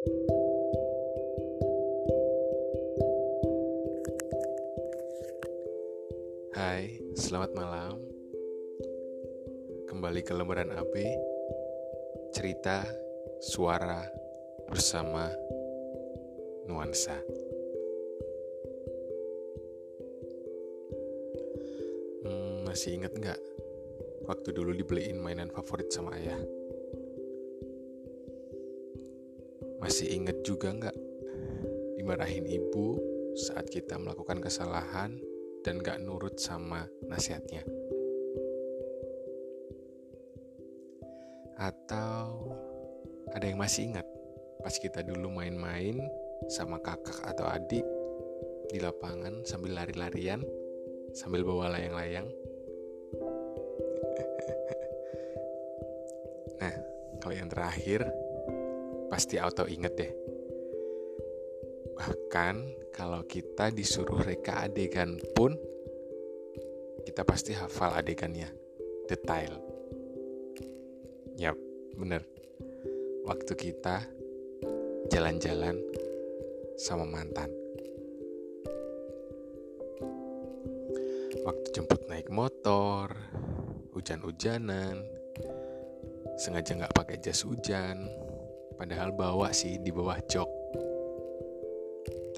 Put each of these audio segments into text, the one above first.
Hai, selamat malam. Kembali ke lembaran AB. Cerita, suara bersama nuansa. Hmm, masih inget nggak waktu dulu dibeliin mainan favorit sama ayah? Masih inget juga nggak dimarahin ibu saat kita melakukan kesalahan dan gak nurut sama nasihatnya. Atau ada yang masih ingat pas kita dulu main-main sama kakak atau adik di lapangan sambil lari-larian sambil bawa layang-layang. nah, kalau yang terakhir pasti auto inget deh. Bahkan kalau kita disuruh reka adegan pun kita pasti hafal adegannya, detail. Yap, bener. Waktu kita jalan-jalan sama mantan. Waktu jemput naik motor, hujan-hujanan, sengaja nggak pakai jas hujan, padahal bawa sih di bawah jok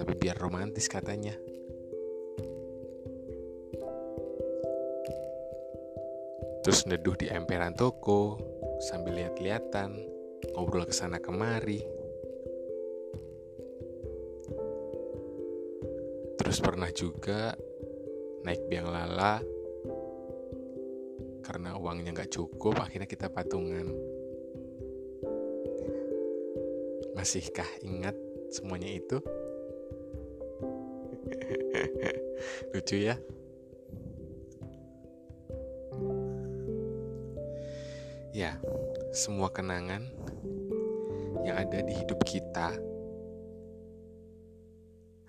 tapi biar romantis katanya. Terus neduh di emperan toko sambil lihat-lihatan, ngobrol ke sana kemari. Terus pernah juga naik biang lala karena uangnya nggak cukup, akhirnya kita patungan. Masihkah ingat semuanya itu? Lucu ya. Ya, semua kenangan yang ada di hidup kita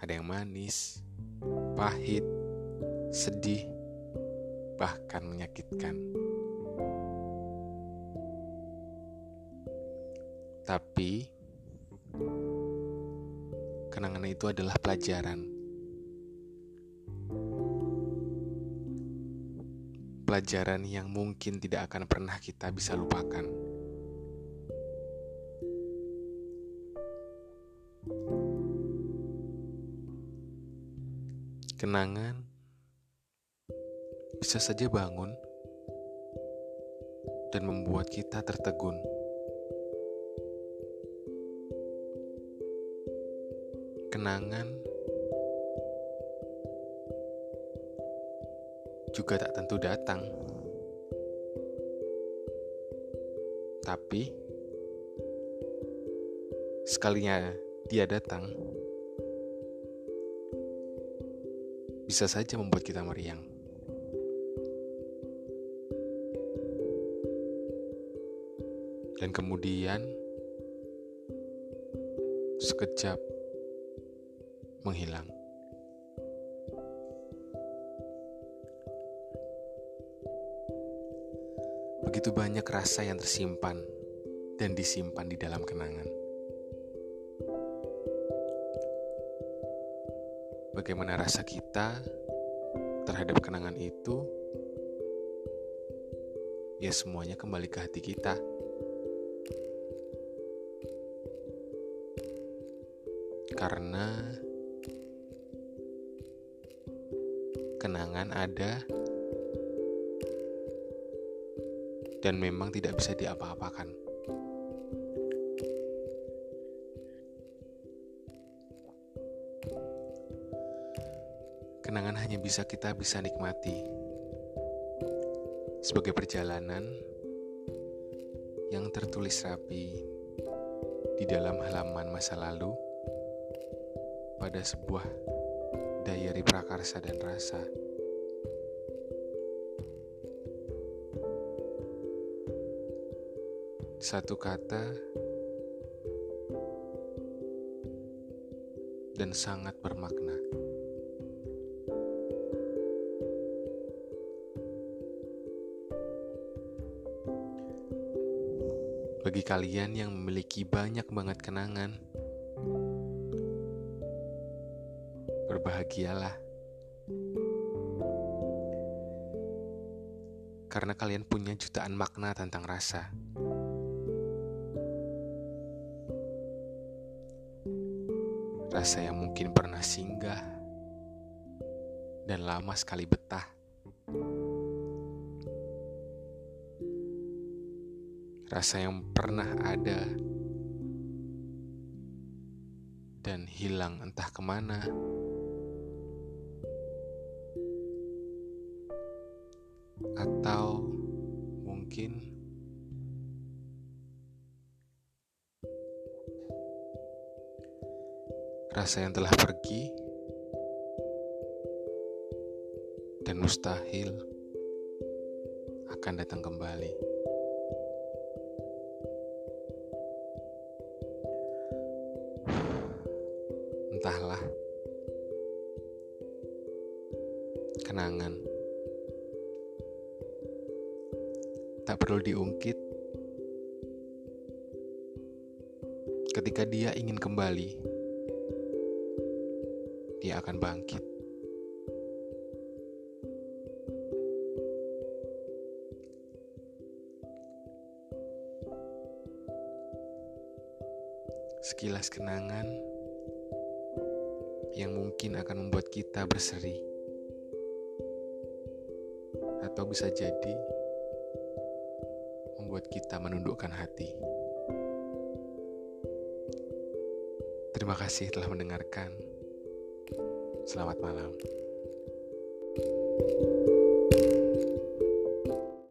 ada yang manis, pahit, sedih, bahkan menyakitkan. Tapi itu adalah pelajaran pelajaran yang mungkin tidak akan pernah kita bisa lupakan. Kenangan bisa saja bangun dan membuat kita tertegun. Kenangan juga tak tentu datang. Tapi, sekalinya dia datang, bisa saja membuat kita meriang. Dan kemudian, sekejap menghilang. Begitu banyak rasa yang tersimpan dan disimpan di dalam kenangan. Bagaimana rasa kita terhadap kenangan itu? Ya, semuanya kembali ke hati kita. Karena kenangan ada dan memang tidak bisa diapa-apakan. Kenangan hanya bisa kita bisa nikmati sebagai perjalanan yang tertulis rapi di dalam halaman masa lalu pada sebuah diary prakarsa dan rasa. satu kata dan sangat bermakna. Bagi kalian yang memiliki banyak banget kenangan, Berbahagialah. Karena kalian punya jutaan makna tentang rasa. Rasa yang mungkin pernah singgah dan lama sekali betah. Rasa yang pernah ada dan hilang entah ke mana. Atau mungkin rasa yang telah pergi dan mustahil akan datang kembali. Entahlah, kenangan tak perlu diungkit. Ketika dia ingin kembali, dia akan bangkit. Sekilas kenangan yang mungkin akan membuat kita berseri, atau bisa jadi membuat kita menundukkan hati. Terima kasih telah mendengarkan. Selamat malam. thank you